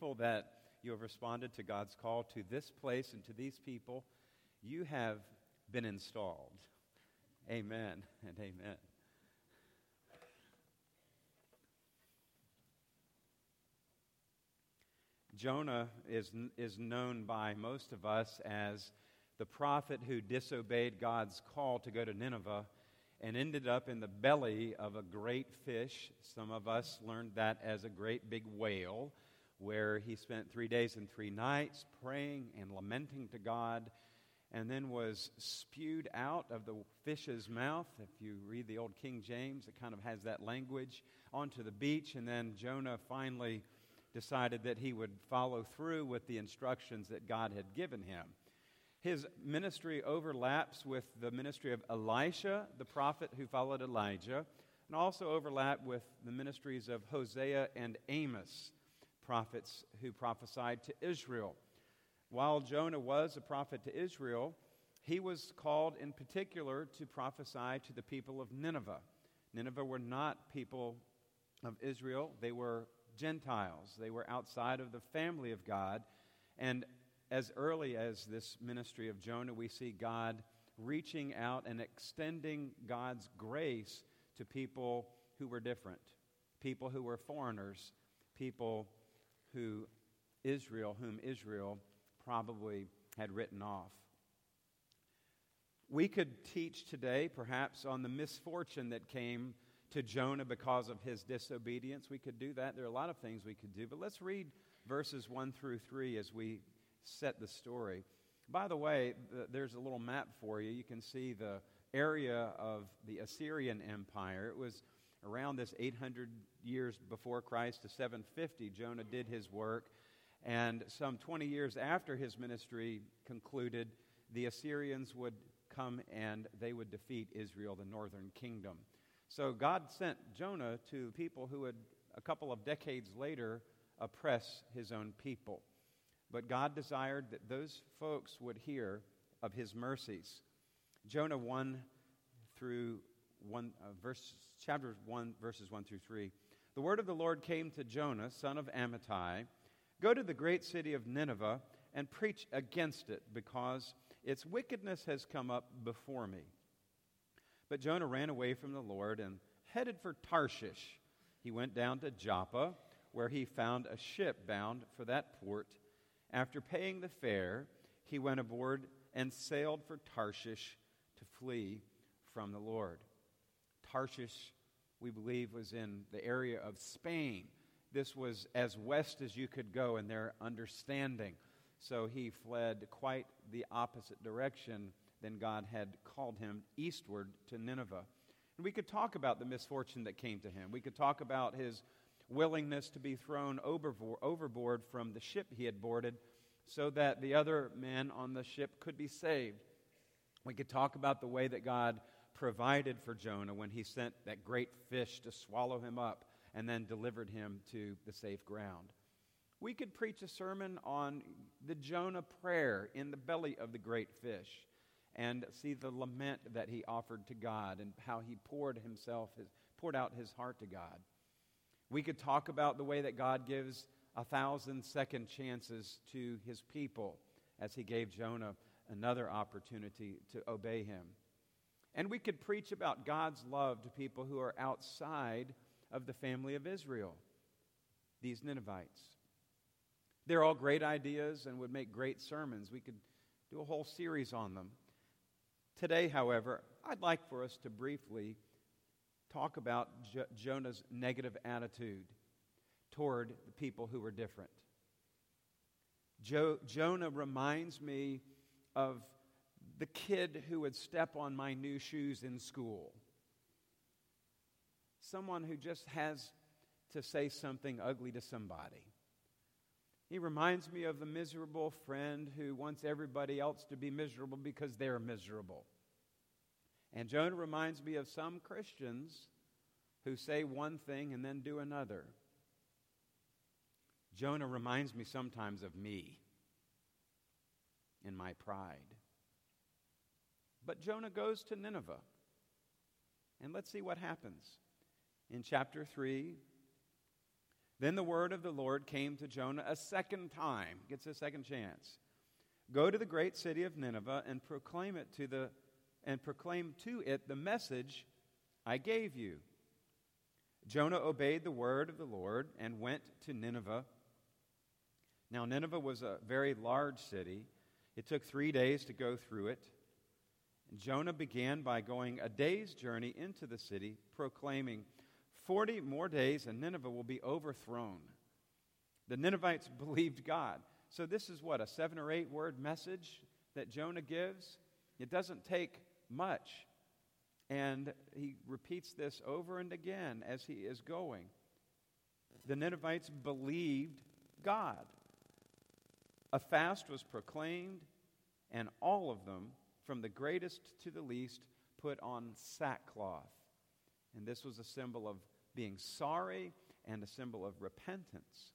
grateful that you have responded to God's call to this place and to these people. You have been installed. Amen and amen. Jonah is, is known by most of us as the prophet who disobeyed God's call to go to Nineveh and ended up in the belly of a great fish. Some of us learned that as a great big whale, where he spent three days and three nights praying and lamenting to God, and then was spewed out of the fish's mouth. If you read the old King James, it kind of has that language onto the beach, and then Jonah finally decided that he would follow through with the instructions that God had given him. His ministry overlaps with the ministry of Elisha, the prophet who followed Elijah, and also overlap with the ministries of Hosea and Amos, prophets who prophesied to Israel. While Jonah was a prophet to Israel, he was called in particular to prophesy to the people of Nineveh. Nineveh were not people of Israel, they were Gentiles. They were outside of the family of God. And as early as this ministry of Jonah, we see God reaching out and extending God's grace to people who were different, people who were foreigners, people who Israel, whom Israel probably had written off. We could teach today, perhaps, on the misfortune that came to Jonah because of his disobedience. We could do that. There are a lot of things we could do, but let's read verses 1 through 3 as we set the story. By the way, there's a little map for you. You can see the area of the Assyrian Empire. It was around this 800 years before Christ to 750. Jonah did his work. And some 20 years after his ministry concluded, the Assyrians would come and they would defeat Israel, the northern kingdom. So God sent Jonah to people who would, a couple of decades later, oppress his own people. But God desired that those folks would hear of his mercies. Jonah 1 through 1, uh, verse, chapter 1, verses 1 through 3. The word of the Lord came to Jonah, son of Amittai Go to the great city of Nineveh and preach against it, because its wickedness has come up before me. But Jonah ran away from the Lord and headed for Tarshish. He went down to Joppa, where he found a ship bound for that port. After paying the fare, he went aboard and sailed for Tarshish to flee from the Lord. Tarshish, we believe, was in the area of Spain. This was as west as you could go in their understanding. So he fled quite the opposite direction than God had called him eastward to Nineveh. And we could talk about the misfortune that came to him. We could talk about his willingness to be thrown overboard from the ship he had boarded so that the other men on the ship could be saved. We could talk about the way that God provided for Jonah when he sent that great fish to swallow him up and then delivered him to the safe ground. We could preach a sermon on the Jonah prayer in the belly of the great fish and see the lament that he offered to God and how he poured himself, his, poured out his heart to God. We could talk about the way that God gives a thousand second chances to his people as he gave Jonah another opportunity to obey him. And we could preach about God's love to people who are outside of the family of Israel, these Ninevites. They're all great ideas and would make great sermons. We could do a whole series on them. Today, however, I'd like for us to briefly talk about jo- Jonah's negative attitude toward the people who were different. Jo- Jonah reminds me of the kid who would step on my new shoes in school. Someone who just has to say something ugly to somebody. He reminds me of the miserable friend who wants everybody else to be miserable because they're miserable. And Jonah reminds me of some Christians who say one thing and then do another. Jonah reminds me sometimes of me in my pride. But Jonah goes to Nineveh. And let's see what happens. In chapter 3, Then the word of the Lord came to Jonah a second time. Gets a second chance. Go to the great city of Nineveh and proclaim it to the and proclaim to it the message I gave you. Jonah obeyed the word of the Lord and went to Nineveh. Now Nineveh was a very large city. It took 3 days to go through it. And Jonah began by going a day's journey into the city proclaiming 40 more days and Nineveh will be overthrown. The Ninevites believed God. So, this is what, a seven or eight word message that Jonah gives? It doesn't take much. And he repeats this over and again as he is going. The Ninevites believed God. A fast was proclaimed, and all of them, from the greatest to the least, put on sackcloth. And this was a symbol of being sorry and a symbol of repentance.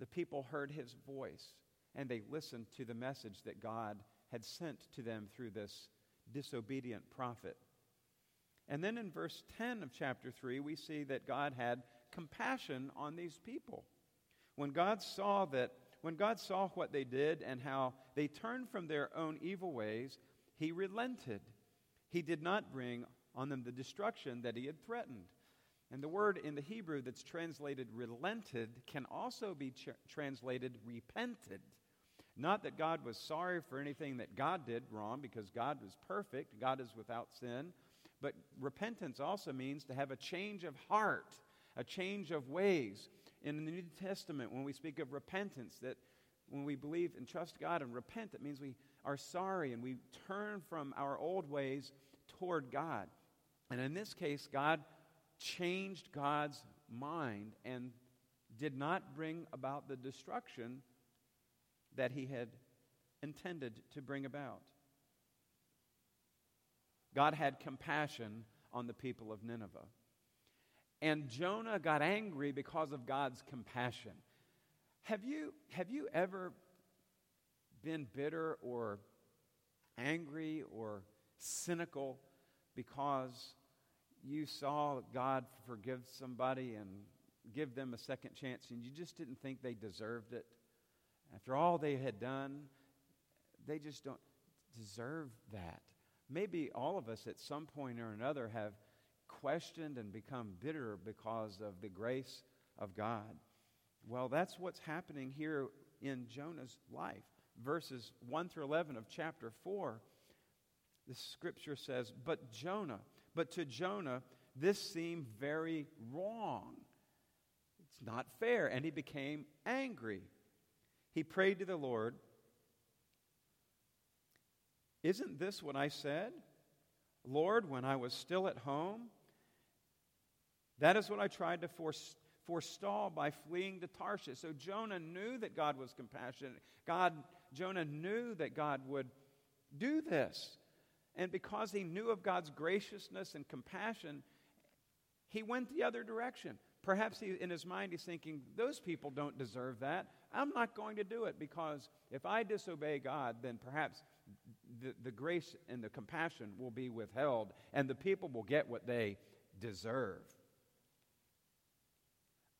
The people heard his voice and they listened to the message that God had sent to them through this disobedient prophet. And then in verse 10 of chapter 3, we see that God had compassion on these people. When God saw that when God saw what they did and how they turned from their own evil ways, he relented. He did not bring on them the destruction that he had threatened. And the word in the Hebrew that's translated relented can also be ch- translated repented. Not that God was sorry for anything that God did wrong, because God was perfect, God is without sin. But repentance also means to have a change of heart, a change of ways. In the New Testament, when we speak of repentance, that when we believe and trust God and repent, it means we are sorry and we turn from our old ways toward God. And in this case, God changed God's mind and did not bring about the destruction that he had intended to bring about. God had compassion on the people of Nineveh. And Jonah got angry because of God's compassion. Have you, have you ever been bitter or angry or cynical because you saw God forgive somebody and give them a second chance and you just didn't think they deserved it. After all they had done, they just don't deserve that. Maybe all of us at some point or another have questioned and become bitter because of the grace of God. Well, that's what's happening here in Jonah's life. Verses 1 through 11 of chapter 4 the scripture says, But Jonah, but to Jonah, this seemed very wrong. It's not fair. And he became angry. He prayed to the Lord, Isn't this what I said? Lord, when I was still at home, that is what I tried to forestall by fleeing to Tarshish. So Jonah knew that God was compassionate. God, Jonah knew that God would do this. And because he knew of God's graciousness and compassion, he went the other direction. Perhaps he, in his mind, he's thinking, those people don't deserve that. I'm not going to do it because if I disobey God, then perhaps the, the grace and the compassion will be withheld and the people will get what they deserve.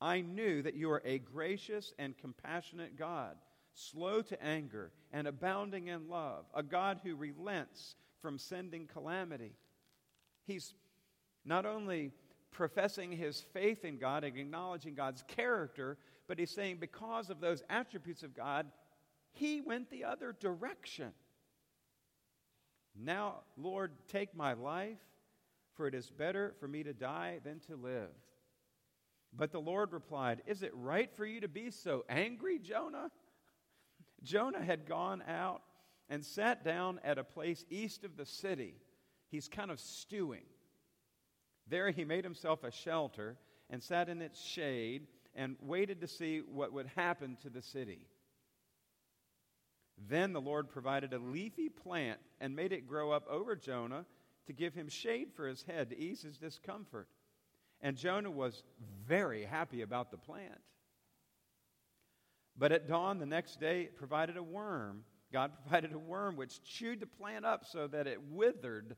I knew that you are a gracious and compassionate God, slow to anger and abounding in love, a God who relents from sending calamity. He's not only professing his faith in God and acknowledging God's character, but he's saying because of those attributes of God, he went the other direction. Now, Lord, take my life, for it is better for me to die than to live. But the Lord replied, Is it right for you to be so angry, Jonah? Jonah had gone out and sat down at a place east of the city. He's kind of stewing. There he made himself a shelter and sat in its shade and waited to see what would happen to the city. Then the Lord provided a leafy plant and made it grow up over Jonah to give him shade for his head to ease his discomfort. And Jonah was very happy about the plant. But at dawn the next day, it provided a worm God provided a worm which chewed the plant up so that it withered.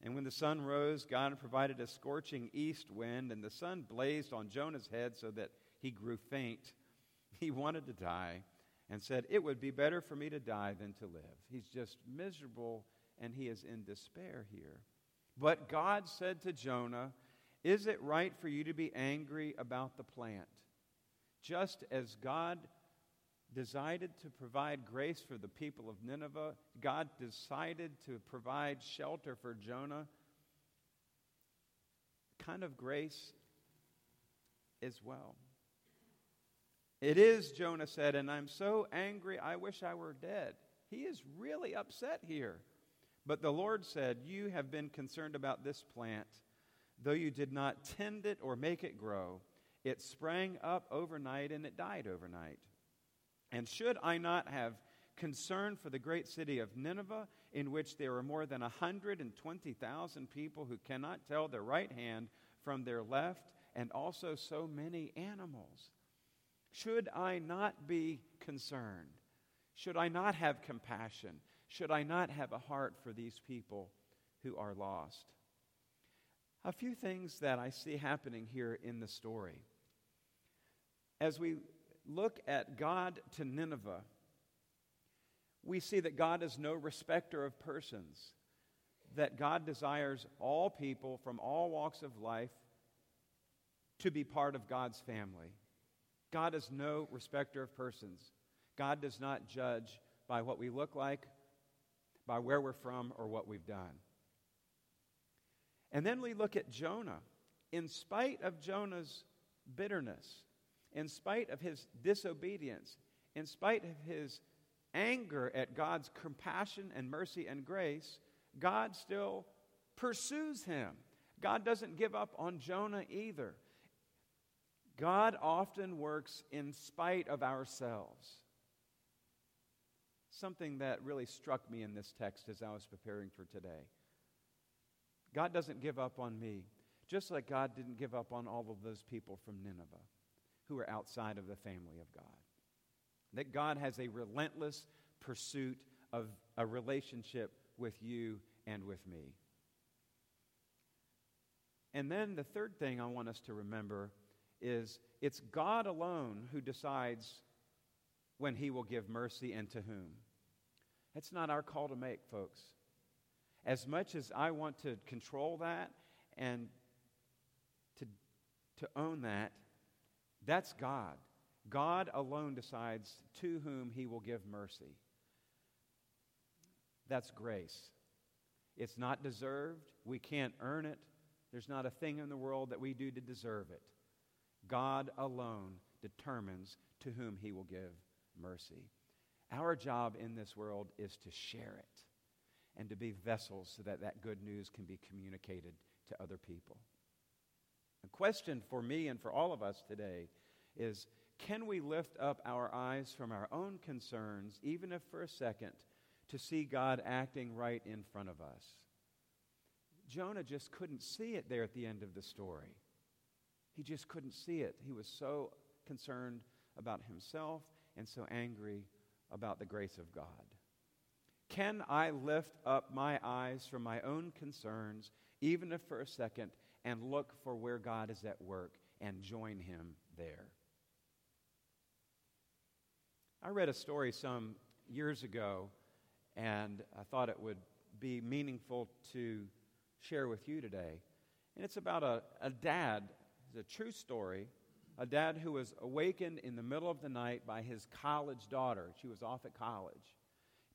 And when the sun rose, God provided a scorching east wind, and the sun blazed on Jonah's head so that he grew faint. He wanted to die and said, It would be better for me to die than to live. He's just miserable and he is in despair here. But God said to Jonah, Is it right for you to be angry about the plant? Just as God decided to provide grace for the people of Nineveh, God decided to provide shelter for Jonah. Kind of grace as well. It is, Jonah said, and I'm so angry, I wish I were dead. He is really upset here. But the Lord said, You have been concerned about this plant. Though you did not tend it or make it grow, it sprang up overnight and it died overnight. And should I not have concern for the great city of Nineveh, in which there are more than 120,000 people who cannot tell their right hand from their left, and also so many animals? Should I not be concerned? Should I not have compassion? Should I not have a heart for these people who are lost? A few things that I see happening here in the story. As we look at God to Nineveh, we see that God is no respecter of persons, that God desires all people from all walks of life to be part of God's family. God is no respecter of persons. God does not judge by what we look like, by where we're from, or what we've done. And then we look at Jonah. In spite of Jonah's bitterness, in spite of his disobedience, in spite of his anger at God's compassion and mercy and grace, God still pursues him. God doesn't give up on Jonah either. God often works in spite of ourselves. Something that really struck me in this text as I was preparing for today. God doesn't give up on me, just like God didn't give up on all of those people from Nineveh who are outside of the family of God. That God has a relentless pursuit of a relationship with you and with me. And then the third thing I want us to remember is it's God alone who decides when he will give mercy and to whom. That's not our call to make, folks. As much as I want to control that and to, to own that, that's God. God alone decides to whom he will give mercy. That's grace. It's not deserved. We can't earn it. There's not a thing in the world that we do to deserve it. God alone determines to whom he will give mercy. Our job in this world is to share it and to be vessels so that that good news can be communicated to other people. The question for me and for all of us today is can we lift up our eyes from our own concerns, even if for a second, to see God acting right in front of us? Jonah just couldn't see it there at the end of the story. He just couldn't see it. He was so concerned about himself and so angry about the grace of God. Can I lift up my eyes from my own concerns, even if for a second, and look for where God is at work and join him there? I read a story some years ago, and I thought it would be meaningful to share with you today. And it's about a, a dad it's a true story. A dad who was awakened in the middle of the night by his college daughter. She was off at college.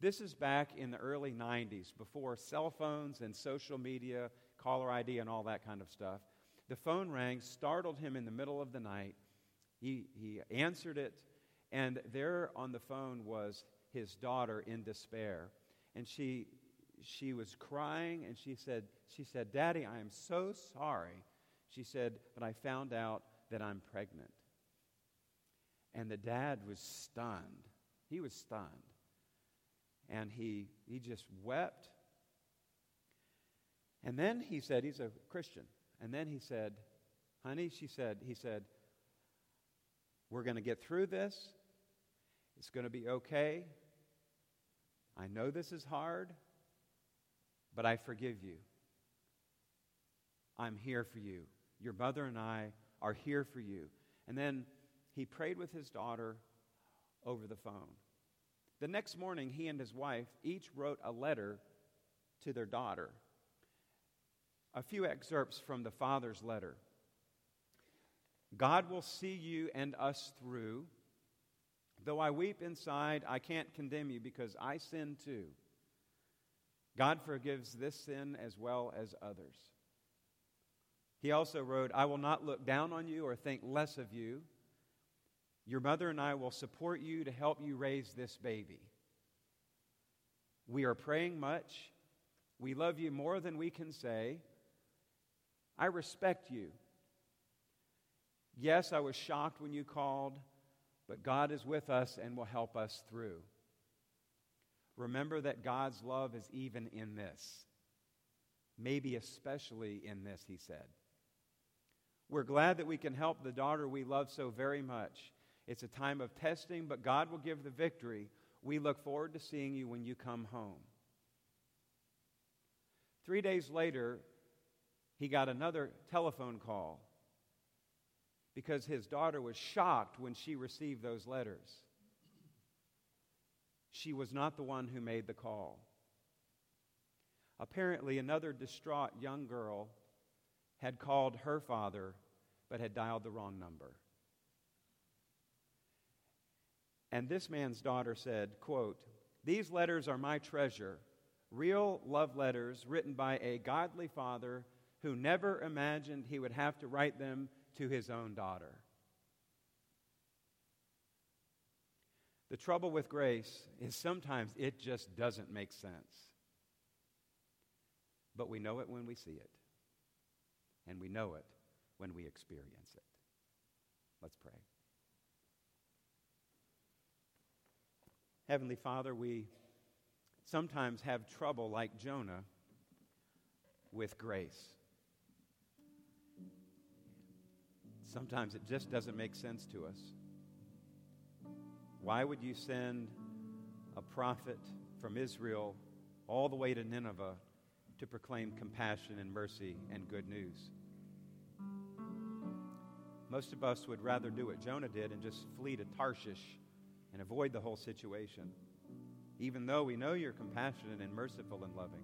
This is back in the early 90s, before cell phones and social media, caller ID, and all that kind of stuff. The phone rang, startled him in the middle of the night. He, he answered it, and there on the phone was his daughter in despair. And she, she was crying, and she said, she said, Daddy, I am so sorry she said, But I found out that I'm pregnant. And the dad was stunned. He was stunned. And he, he just wept. And then he said, He's a Christian. And then he said, Honey, she said, He said, We're going to get through this. It's going to be okay. I know this is hard, but I forgive you. I'm here for you. Your mother and I are here for you. And then he prayed with his daughter over the phone. The next morning, he and his wife each wrote a letter to their daughter. A few excerpts from the father's letter. God will see you and us through. Though I weep inside, I can't condemn you because I sin too. God forgives this sin as well as others. He also wrote, I will not look down on you or think less of you. Your mother and I will support you to help you raise this baby. We are praying much. We love you more than we can say. I respect you. Yes, I was shocked when you called, but God is with us and will help us through. Remember that God's love is even in this, maybe especially in this, he said. We're glad that we can help the daughter we love so very much. It's a time of testing, but God will give the victory. We look forward to seeing you when you come home. Three days later, he got another telephone call because his daughter was shocked when she received those letters. She was not the one who made the call. Apparently, another distraught young girl had called her father but had dialed the wrong number. And this man's daughter said, quote, These letters are my treasure, real love letters written by a godly father who never imagined he would have to write them to his own daughter. The trouble with grace is sometimes it just doesn't make sense. But we know it when we see it, and we know it when we experience it. Let's pray. Heavenly Father, we sometimes have trouble, like Jonah, with grace. Sometimes it just doesn't make sense to us. Why would you send a prophet from Israel all the way to Nineveh to proclaim compassion and mercy and good news? Most of us would rather do what Jonah did and just flee to Tarshish and avoid the whole situation, even though we know you're compassionate and merciful and loving.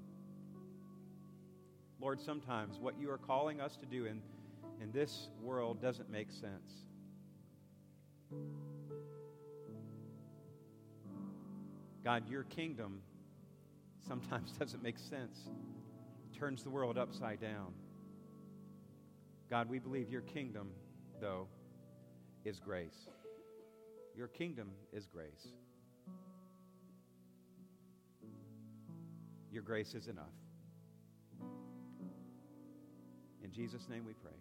Lord, sometimes what you are calling us to do in, in this world doesn't make sense. God, your kingdom sometimes doesn't make sense, turns the world upside down. God, we believe your kingdom, though, is grace. Your kingdom is grace. Your grace is enough. In Jesus' name we pray.